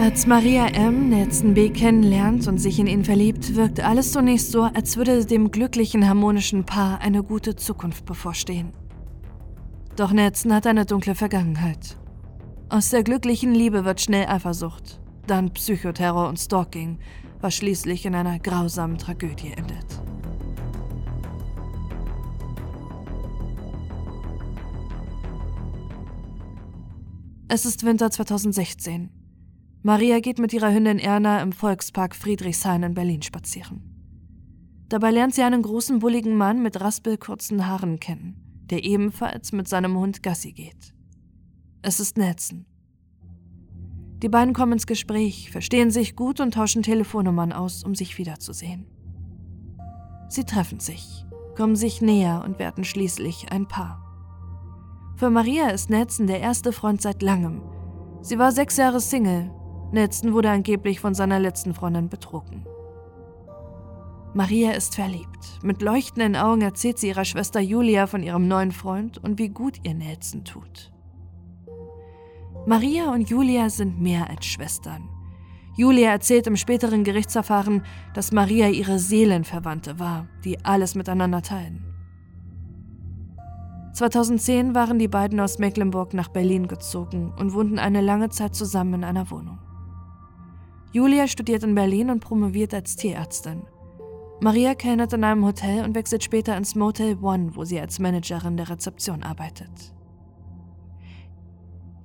Als Maria M. Nelson B. kennenlernt und sich in ihn verliebt, wirkt alles zunächst so, als würde dem glücklichen, harmonischen Paar eine gute Zukunft bevorstehen. Doch Nelson hat eine dunkle Vergangenheit. Aus der glücklichen Liebe wird schnell Eifersucht, dann Psychoterror und Stalking, was schließlich in einer grausamen Tragödie endet. Es ist Winter 2016. Maria geht mit ihrer Hündin Erna im Volkspark Friedrichshain in Berlin spazieren. Dabei lernt sie einen großen, bulligen Mann mit raspelkurzen Haaren kennen, der ebenfalls mit seinem Hund Gassi geht. Es ist Nelson. Die beiden kommen ins Gespräch, verstehen sich gut und tauschen Telefonnummern aus, um sich wiederzusehen. Sie treffen sich, kommen sich näher und werden schließlich ein Paar. Für Maria ist Nelson der erste Freund seit langem. Sie war sechs Jahre Single Nelson wurde angeblich von seiner letzten Freundin betrogen. Maria ist verliebt. Mit leuchtenden Augen erzählt sie ihrer Schwester Julia von ihrem neuen Freund und wie gut ihr Nelson tut. Maria und Julia sind mehr als Schwestern. Julia erzählt im späteren Gerichtsverfahren, dass Maria ihre Seelenverwandte war, die alles miteinander teilen. 2010 waren die beiden aus Mecklenburg nach Berlin gezogen und wohnten eine lange Zeit zusammen in einer Wohnung. Julia studiert in Berlin und promoviert als Tierärztin. Maria kellnert in einem Hotel und wechselt später ins Motel One, wo sie als Managerin der Rezeption arbeitet.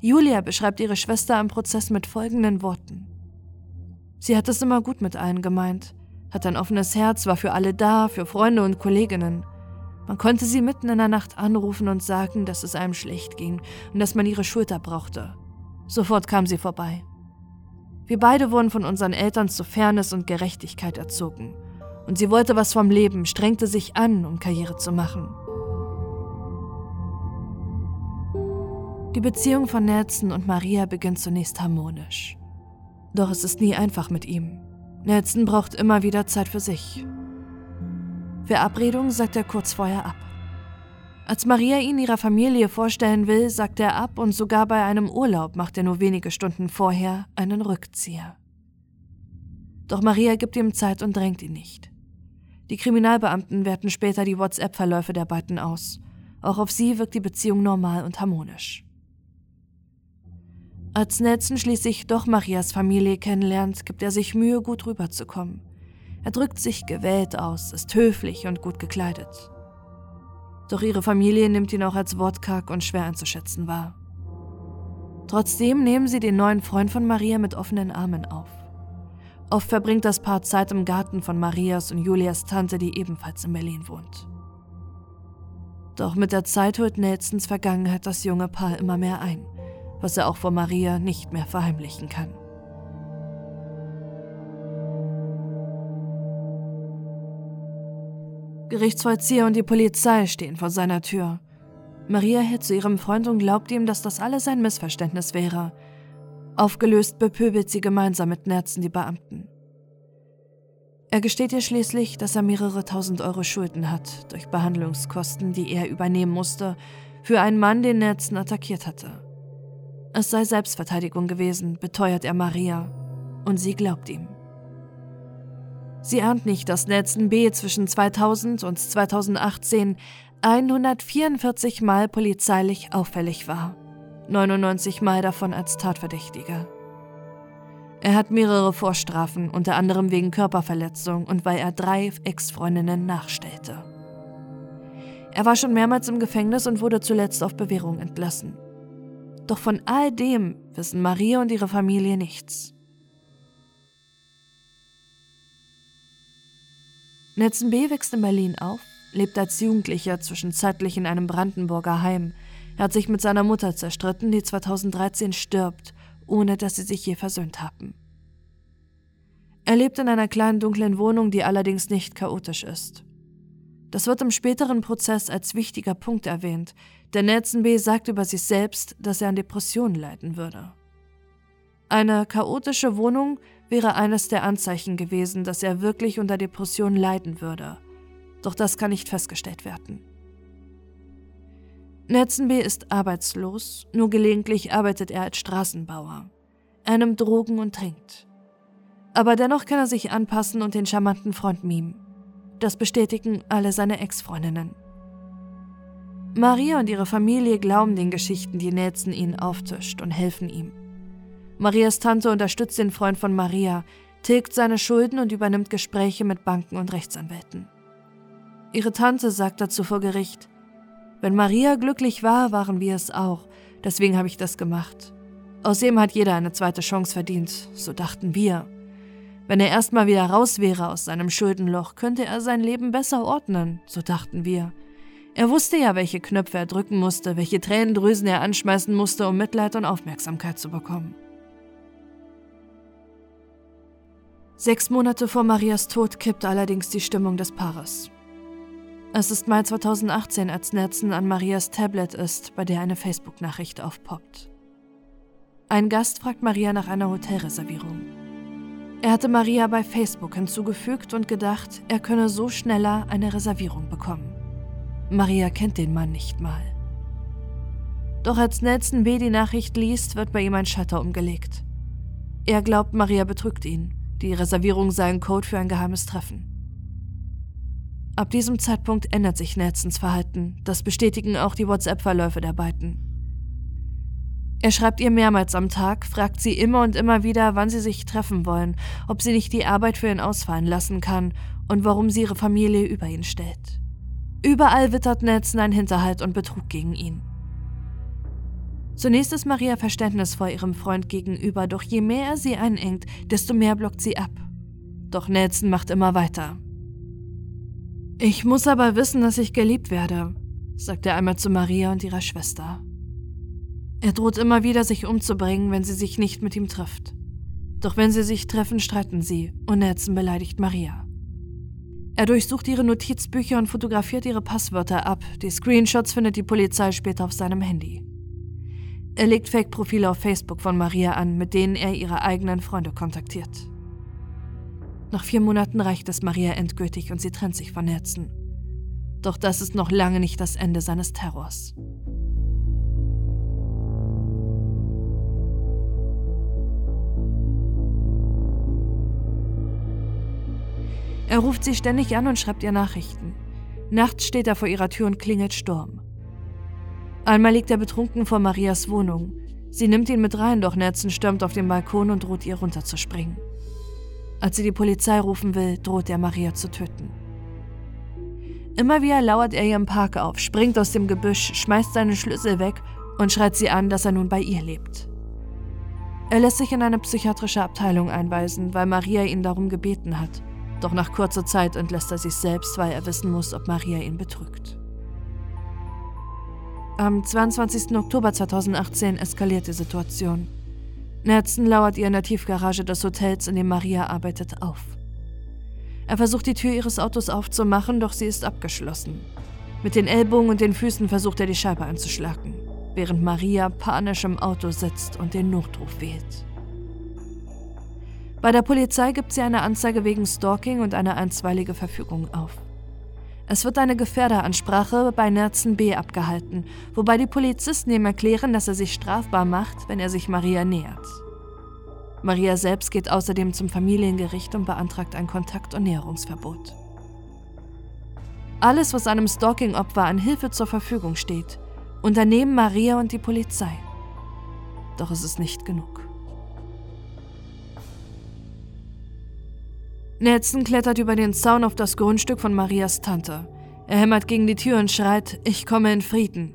Julia beschreibt ihre Schwester im Prozess mit folgenden Worten. Sie hat es immer gut mit allen gemeint, hat ein offenes Herz, war für alle da, für Freunde und Kolleginnen. Man konnte sie mitten in der Nacht anrufen und sagen, dass es einem schlecht ging und dass man ihre Schulter brauchte. Sofort kam sie vorbei. Wir beide wurden von unseren Eltern zu Fairness und Gerechtigkeit erzogen. Und sie wollte was vom Leben, strengte sich an, um Karriere zu machen. Die Beziehung von Nelson und Maria beginnt zunächst harmonisch. Doch es ist nie einfach mit ihm. Nelson braucht immer wieder Zeit für sich. Verabredung sagt er kurz vorher ab. Als Maria ihn ihrer Familie vorstellen will, sagt er ab und sogar bei einem Urlaub macht er nur wenige Stunden vorher einen Rückzieher. Doch Maria gibt ihm Zeit und drängt ihn nicht. Die Kriminalbeamten werten später die WhatsApp-Verläufe der beiden aus. Auch auf sie wirkt die Beziehung normal und harmonisch. Als Nelson schließlich doch Marias Familie kennenlernt, gibt er sich Mühe, gut rüberzukommen. Er drückt sich gewählt aus, ist höflich und gut gekleidet. Doch ihre Familie nimmt ihn auch als wortkarg und schwer einzuschätzen wahr. Trotzdem nehmen sie den neuen Freund von Maria mit offenen Armen auf. Oft verbringt das Paar Zeit im Garten von Marias und Julias Tante, die ebenfalls in Berlin wohnt. Doch mit der Zeit holt Nelsons Vergangenheit das junge Paar immer mehr ein, was er auch vor Maria nicht mehr verheimlichen kann. Gerichtsvollzieher und die Polizei stehen vor seiner Tür. Maria hält zu ihrem Freund und glaubt ihm, dass das alles ein Missverständnis wäre. Aufgelöst bepöbelt sie gemeinsam mit Nerzen die Beamten. Er gesteht ihr schließlich, dass er mehrere tausend Euro Schulden hat durch Behandlungskosten, die er übernehmen musste, für einen Mann, den Nerzen attackiert hatte. Es sei Selbstverteidigung gewesen, beteuert er Maria, und sie glaubt ihm. Sie ahnt nicht, dass Nelson B. zwischen 2000 und 2018 144 Mal polizeilich auffällig war, 99 Mal davon als Tatverdächtiger. Er hat mehrere Vorstrafen, unter anderem wegen Körperverletzung und weil er drei Ex-Freundinnen nachstellte. Er war schon mehrmals im Gefängnis und wurde zuletzt auf Bewährung entlassen. Doch von all dem wissen Maria und ihre Familie nichts. Netzen B. wächst in Berlin auf, lebt als Jugendlicher zwischenzeitlich in einem Brandenburger Heim. Er hat sich mit seiner Mutter zerstritten, die 2013 stirbt, ohne dass sie sich je versöhnt haben. Er lebt in einer kleinen dunklen Wohnung, die allerdings nicht chaotisch ist. Das wird im späteren Prozess als wichtiger Punkt erwähnt, denn Nelson B. sagt über sich selbst, dass er an Depressionen leiden würde. Eine chaotische Wohnung wäre eines der Anzeichen gewesen, dass er wirklich unter Depressionen leiden würde. Doch das kann nicht festgestellt werden. Netzenby ist arbeitslos, nur gelegentlich arbeitet er als Straßenbauer. Er nimmt Drogen und trinkt. Aber dennoch kann er sich anpassen und den charmanten Freund mimen. Das bestätigen alle seine Ex-Freundinnen. Maria und ihre Familie glauben den Geschichten, die Nelson ihnen auftischt und helfen ihm. Marias Tante unterstützt den Freund von Maria, tilgt seine Schulden und übernimmt Gespräche mit Banken und Rechtsanwälten. Ihre Tante sagt dazu vor Gericht, wenn Maria glücklich war, waren wir es auch, deswegen habe ich das gemacht. Außerdem hat jeder eine zweite Chance verdient, so dachten wir. Wenn er erstmal wieder raus wäre aus seinem Schuldenloch, könnte er sein Leben besser ordnen, so dachten wir. Er wusste ja, welche Knöpfe er drücken musste, welche Tränendrüsen er anschmeißen musste, um Mitleid und Aufmerksamkeit zu bekommen. Sechs Monate vor Marias Tod kippt allerdings die Stimmung des Paares. Es ist Mai 2018, als Nelson an Marias Tablet ist, bei der eine Facebook-Nachricht aufpoppt. Ein Gast fragt Maria nach einer Hotelreservierung. Er hatte Maria bei Facebook hinzugefügt und gedacht, er könne so schneller eine Reservierung bekommen. Maria kennt den Mann nicht mal. Doch als Nelson B. die Nachricht liest, wird bei ihm ein Schalter umgelegt. Er glaubt, Maria betrügt ihn. Die Reservierung sei ein Code für ein geheimes Treffen. Ab diesem Zeitpunkt ändert sich Nelsons Verhalten. Das bestätigen auch die WhatsApp-Verläufe der beiden. Er schreibt ihr mehrmals am Tag, fragt sie immer und immer wieder, wann sie sich treffen wollen, ob sie nicht die Arbeit für ihn ausfallen lassen kann und warum sie ihre Familie über ihn stellt. Überall wittert Nelson ein Hinterhalt und Betrug gegen ihn. Zunächst ist Maria verständnisvoll ihrem Freund gegenüber, doch je mehr er sie einengt, desto mehr blockt sie ab. Doch Nelson macht immer weiter. Ich muss aber wissen, dass ich geliebt werde, sagt er einmal zu Maria und ihrer Schwester. Er droht immer wieder, sich umzubringen, wenn sie sich nicht mit ihm trifft. Doch wenn sie sich treffen, streiten sie und Nelson beleidigt Maria. Er durchsucht ihre Notizbücher und fotografiert ihre Passwörter ab. Die Screenshots findet die Polizei später auf seinem Handy. Er legt Fake-Profile auf Facebook von Maria an, mit denen er ihre eigenen Freunde kontaktiert. Nach vier Monaten reicht es Maria endgültig und sie trennt sich von Herzen. Doch das ist noch lange nicht das Ende seines Terrors. Er ruft sie ständig an und schreibt ihr Nachrichten. Nachts steht er vor ihrer Tür und klingelt Sturm. Einmal liegt er betrunken vor Marias Wohnung. Sie nimmt ihn mit rein, doch Nelson stürmt auf den Balkon und droht ihr runterzuspringen. Als sie die Polizei rufen will, droht er Maria zu töten. Immer wieder lauert er ihr im Park auf, springt aus dem Gebüsch, schmeißt seinen Schlüssel weg und schreit sie an, dass er nun bei ihr lebt. Er lässt sich in eine psychiatrische Abteilung einweisen, weil Maria ihn darum gebeten hat. Doch nach kurzer Zeit entlässt er sich selbst, weil er wissen muss, ob Maria ihn betrügt. Am 22. Oktober 2018 eskaliert die Situation. Nelson lauert ihr in der Tiefgarage des Hotels, in dem Maria arbeitet, auf. Er versucht die Tür ihres Autos aufzumachen, doch sie ist abgeschlossen. Mit den Ellbogen und den Füßen versucht er die Scheibe anzuschlagen, während Maria panisch im Auto sitzt und den Notruf wählt. Bei der Polizei gibt sie eine Anzeige wegen Stalking und eine einstweilige Verfügung auf. Es wird eine Gefährderansprache bei Nerzen B abgehalten, wobei die Polizisten ihm erklären, dass er sich strafbar macht, wenn er sich Maria nähert. Maria selbst geht außerdem zum Familiengericht und beantragt ein Kontakt- und Näherungsverbot. Alles, was einem Stalking-Opfer an Hilfe zur Verfügung steht, unternehmen Maria und die Polizei. Doch es ist nicht genug. Nelson klettert über den Zaun auf das Grundstück von Marias Tante. Er hämmert gegen die Tür und schreit, ich komme in Frieden.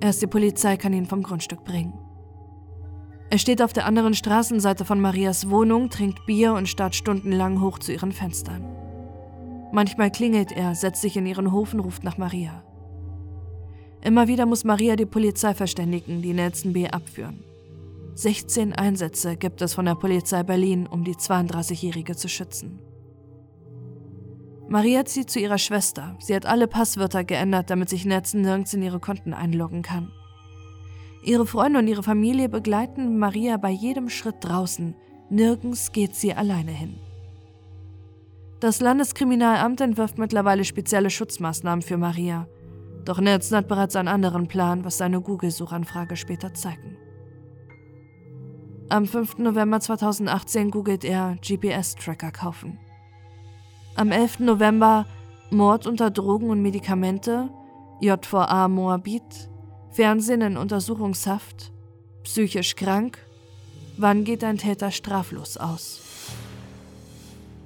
Erst die Polizei kann ihn vom Grundstück bringen. Er steht auf der anderen Straßenseite von Marias Wohnung, trinkt Bier und starrt stundenlang hoch zu ihren Fenstern. Manchmal klingelt er, setzt sich in ihren Hof und ruft nach Maria. Immer wieder muss Maria die Polizei verständigen, die Nelson B. abführen. 16 Einsätze gibt es von der Polizei Berlin, um die 32-Jährige zu schützen. Maria zieht zu ihrer Schwester. Sie hat alle Passwörter geändert, damit sich Netzen nirgends in ihre Konten einloggen kann. Ihre Freunde und ihre Familie begleiten Maria bei jedem Schritt draußen. Nirgends geht sie alleine hin. Das Landeskriminalamt entwirft mittlerweile spezielle Schutzmaßnahmen für Maria. Doch Nelson hat bereits einen anderen Plan, was seine Google-Suchanfrage später zeigen. Am 5. November 2018 googelt er GPS-Tracker kaufen. Am 11. November Mord unter Drogen und Medikamente, JVA Moabit, Fernsehen in Untersuchungshaft, psychisch krank, wann geht ein Täter straflos aus?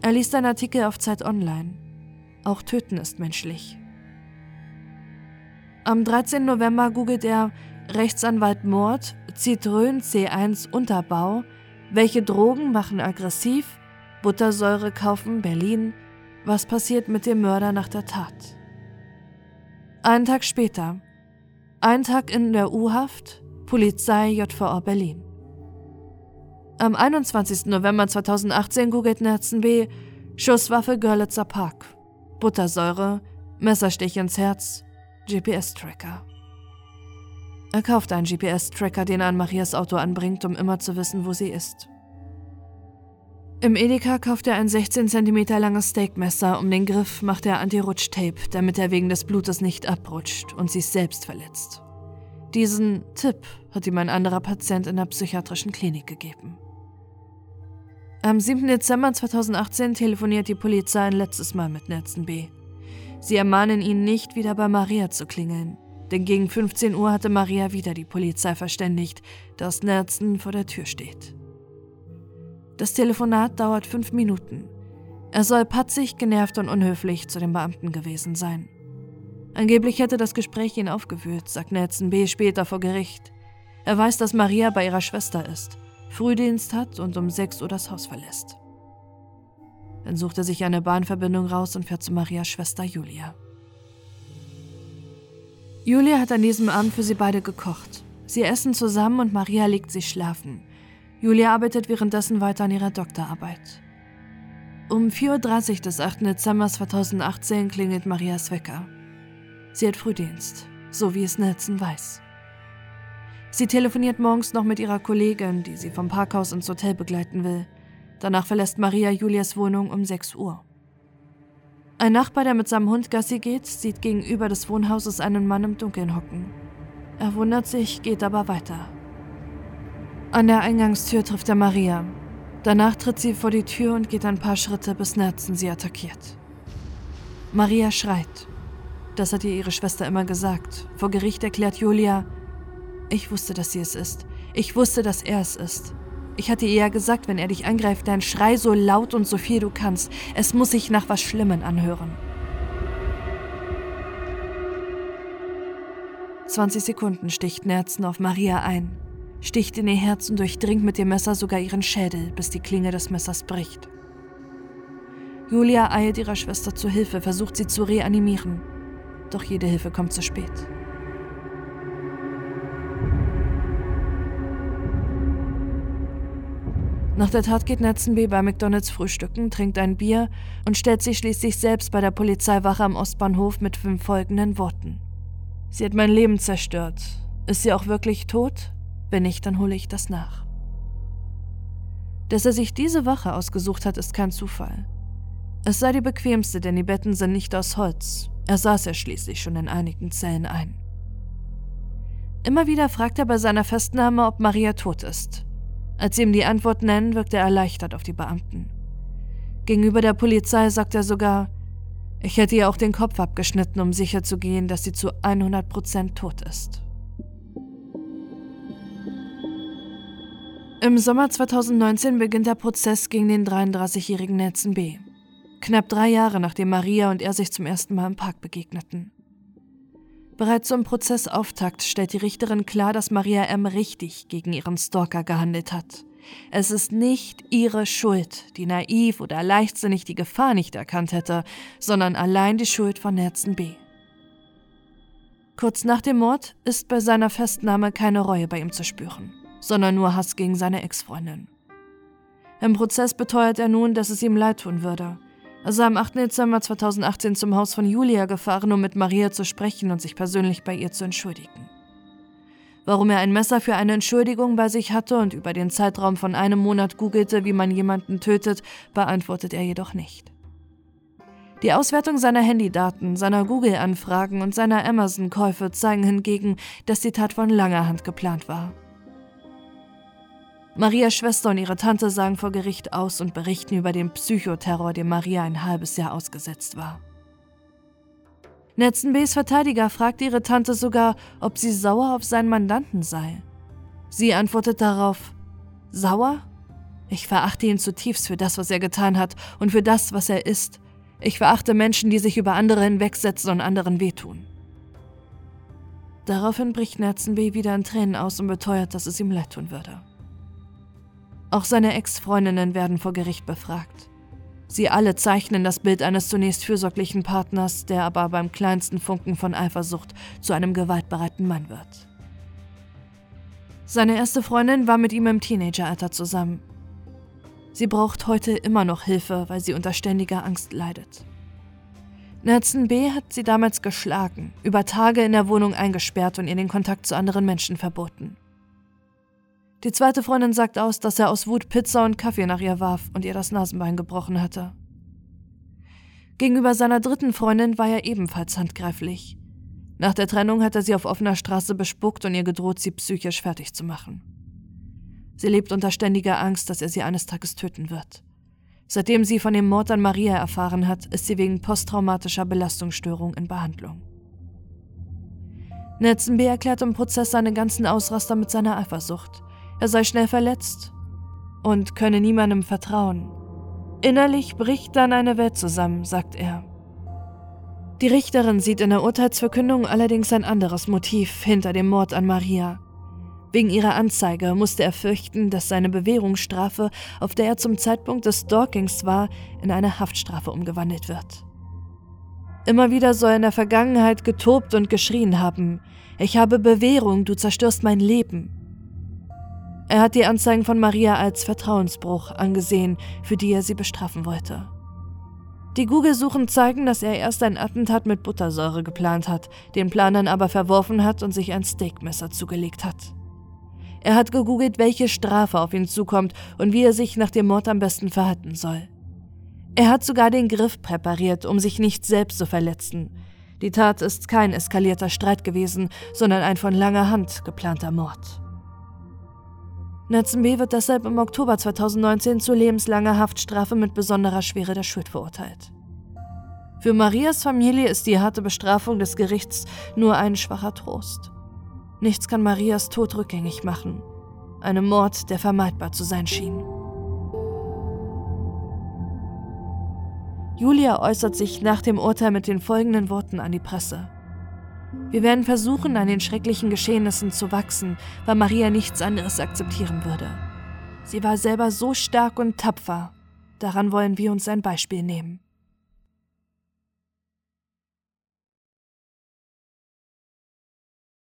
Er liest einen Artikel auf Zeit Online. Auch Töten ist menschlich. Am 13. November googelt er Rechtsanwalt Mord, Zitrön C1 Unterbau, welche Drogen machen aggressiv, Buttersäure kaufen Berlin, was passiert mit dem Mörder nach der Tat. Einen Tag später, ein Tag in der U-Haft, Polizei JVA Berlin. Am 21. November 2018 googelt Nerzen B. Schusswaffe Görlitzer Park, Buttersäure, Messerstich ins Herz, GPS-Tracker. Er kauft einen GPS-Tracker, den er an Marias Auto anbringt, um immer zu wissen, wo sie ist. Im Edeka kauft er ein 16 cm langes Steakmesser. Um den Griff macht er Anti-Rutsch-Tape, damit er wegen des Blutes nicht abrutscht und sich selbst verletzt. Diesen Tipp hat ihm ein anderer Patient in der psychiatrischen Klinik gegeben. Am 7. Dezember 2018 telefoniert die Polizei ein letztes Mal mit Nelson B. Sie ermahnen ihn nicht, wieder bei Maria zu klingeln. Denn gegen 15 Uhr hatte Maria wieder die Polizei verständigt, dass Nelson vor der Tür steht. Das Telefonat dauert fünf Minuten. Er soll patzig, genervt und unhöflich zu den Beamten gewesen sein. Angeblich hätte das Gespräch ihn aufgewühlt, sagt Nelson B. später vor Gericht. Er weiß, dass Maria bei ihrer Schwester ist, Frühdienst hat und um 6 Uhr das Haus verlässt. Dann sucht er sich eine Bahnverbindung raus und fährt zu Marias Schwester Julia. Julia hat an diesem Abend für sie beide gekocht. Sie essen zusammen und Maria legt sich schlafen. Julia arbeitet währenddessen weiter an ihrer Doktorarbeit. Um 4.30 Uhr des 8. Dezember 2018 klingelt Marias Wecker. Sie hat Frühdienst, so wie es Nelson weiß. Sie telefoniert morgens noch mit ihrer Kollegin, die sie vom Parkhaus ins Hotel begleiten will. Danach verlässt Maria Julias Wohnung um 6 Uhr. Ein Nachbar, der mit seinem Hund Gassi geht, sieht gegenüber des Wohnhauses einen Mann im Dunkeln hocken. Er wundert sich, geht aber weiter. An der Eingangstür trifft er Maria. Danach tritt sie vor die Tür und geht ein paar Schritte, bis Nerzen sie attackiert. Maria schreit. Das hat ihr ihre Schwester immer gesagt. Vor Gericht erklärt Julia, ich wusste, dass sie es ist. Ich wusste, dass er es ist. Ich hatte ihr ja gesagt, wenn er dich angreift, dann schrei so laut und so viel du kannst. Es muss sich nach was Schlimmem anhören. 20 Sekunden sticht Nerzen auf Maria ein, sticht in ihr Herz und durchdringt mit dem Messer sogar ihren Schädel, bis die Klinge des Messers bricht. Julia eilt ihrer Schwester zu Hilfe, versucht sie zu reanimieren. Doch jede Hilfe kommt zu spät. Nach der Tat geht Netzenby bei McDonalds frühstücken, trinkt ein Bier und stellt sich schließlich selbst bei der Polizeiwache am Ostbahnhof mit fünf folgenden Worten. Sie hat mein Leben zerstört. Ist sie auch wirklich tot? Wenn nicht, dann hole ich das nach. Dass er sich diese Wache ausgesucht hat, ist kein Zufall. Es sei die bequemste, denn die Betten sind nicht aus Holz. Er saß ja schließlich schon in einigen Zellen ein. Immer wieder fragt er bei seiner Festnahme, ob Maria tot ist. Als sie ihm die Antwort nennen, wirkt er erleichtert auf die Beamten. Gegenüber der Polizei sagt er sogar, ich hätte ihr auch den Kopf abgeschnitten, um sicherzugehen, dass sie zu 100% tot ist. Im Sommer 2019 beginnt der Prozess gegen den 33-jährigen Nelson B. Knapp drei Jahre nachdem Maria und er sich zum ersten Mal im Park begegneten. Bereits zum Prozessauftakt stellt die Richterin klar, dass Maria M. richtig gegen ihren Stalker gehandelt hat. Es ist nicht ihre Schuld, die naiv oder leichtsinnig die Gefahr nicht erkannt hätte, sondern allein die Schuld von Nelson B. Kurz nach dem Mord ist bei seiner Festnahme keine Reue bei ihm zu spüren, sondern nur Hass gegen seine Ex-Freundin. Im Prozess beteuert er nun, dass es ihm leid tun würde, also am 8. Dezember 2018 zum Haus von Julia gefahren, um mit Maria zu sprechen und sich persönlich bei ihr zu entschuldigen. Warum er ein Messer für eine Entschuldigung bei sich hatte und über den Zeitraum von einem Monat googelte, wie man jemanden tötet, beantwortet er jedoch nicht. Die Auswertung seiner Handydaten, seiner Google-Anfragen und seiner Amazon-Käufe zeigen hingegen, dass die Tat von langer Hand geplant war. Marias Schwester und ihre Tante sagen vor Gericht aus und berichten über den Psychoterror, dem Maria ein halbes Jahr ausgesetzt war. Netzenbes Verteidiger fragt ihre Tante sogar, ob sie sauer auf seinen Mandanten sei. Sie antwortet darauf, sauer? Ich verachte ihn zutiefst für das, was er getan hat und für das, was er ist. Ich verachte Menschen, die sich über andere hinwegsetzen und anderen wehtun. Daraufhin bricht Netzenbee wieder in Tränen aus und beteuert, dass es ihm leid tun würde. Auch seine Ex-Freundinnen werden vor Gericht befragt. Sie alle zeichnen das Bild eines zunächst fürsorglichen Partners, der aber beim kleinsten Funken von Eifersucht zu einem gewaltbereiten Mann wird. Seine erste Freundin war mit ihm im Teenageralter zusammen. Sie braucht heute immer noch Hilfe, weil sie unter ständiger Angst leidet. Nelson B. hat sie damals geschlagen, über Tage in der Wohnung eingesperrt und ihr den Kontakt zu anderen Menschen verboten. Die zweite Freundin sagt aus, dass er aus Wut Pizza und Kaffee nach ihr warf und ihr das Nasenbein gebrochen hatte. Gegenüber seiner dritten Freundin war er ebenfalls handgreiflich. Nach der Trennung hat er sie auf offener Straße bespuckt und ihr gedroht, sie psychisch fertig zu machen. Sie lebt unter ständiger Angst, dass er sie eines Tages töten wird. Seitdem sie von dem Mord an Maria erfahren hat, ist sie wegen posttraumatischer Belastungsstörung in Behandlung. Nelson B. erklärt im Prozess seine ganzen Ausraster mit seiner Eifersucht. Er sei schnell verletzt und könne niemandem vertrauen. Innerlich bricht dann eine Welt zusammen, sagt er. Die Richterin sieht in der Urteilsverkündung allerdings ein anderes Motiv hinter dem Mord an Maria. Wegen ihrer Anzeige musste er fürchten, dass seine Bewährungsstrafe, auf der er zum Zeitpunkt des Stalkings war, in eine Haftstrafe umgewandelt wird. Immer wieder soll er in der Vergangenheit getobt und geschrien haben: Ich habe Bewährung, du zerstörst mein Leben. Er hat die Anzeigen von Maria als Vertrauensbruch angesehen, für die er sie bestrafen wollte. Die Google-Suchen zeigen, dass er erst ein Attentat mit Buttersäure geplant hat, den Plan dann aber verworfen hat und sich ein Steakmesser zugelegt hat. Er hat gegoogelt, welche Strafe auf ihn zukommt und wie er sich nach dem Mord am besten verhalten soll. Er hat sogar den Griff präpariert, um sich nicht selbst zu verletzen. Die Tat ist kein eskalierter Streit gewesen, sondern ein von langer Hand geplanter Mord. Nelson B. wird deshalb im Oktober 2019 zu lebenslanger Haftstrafe mit besonderer Schwere der Schuld verurteilt. Für Marias Familie ist die harte Bestrafung des Gerichts nur ein schwacher Trost. Nichts kann Marias Tod rückgängig machen. Einem Mord, der vermeidbar zu sein schien. Julia äußert sich nach dem Urteil mit den folgenden Worten an die Presse. Wir werden versuchen, an den schrecklichen Geschehnissen zu wachsen, weil Maria nichts anderes akzeptieren würde. Sie war selber so stark und tapfer. Daran wollen wir uns ein Beispiel nehmen.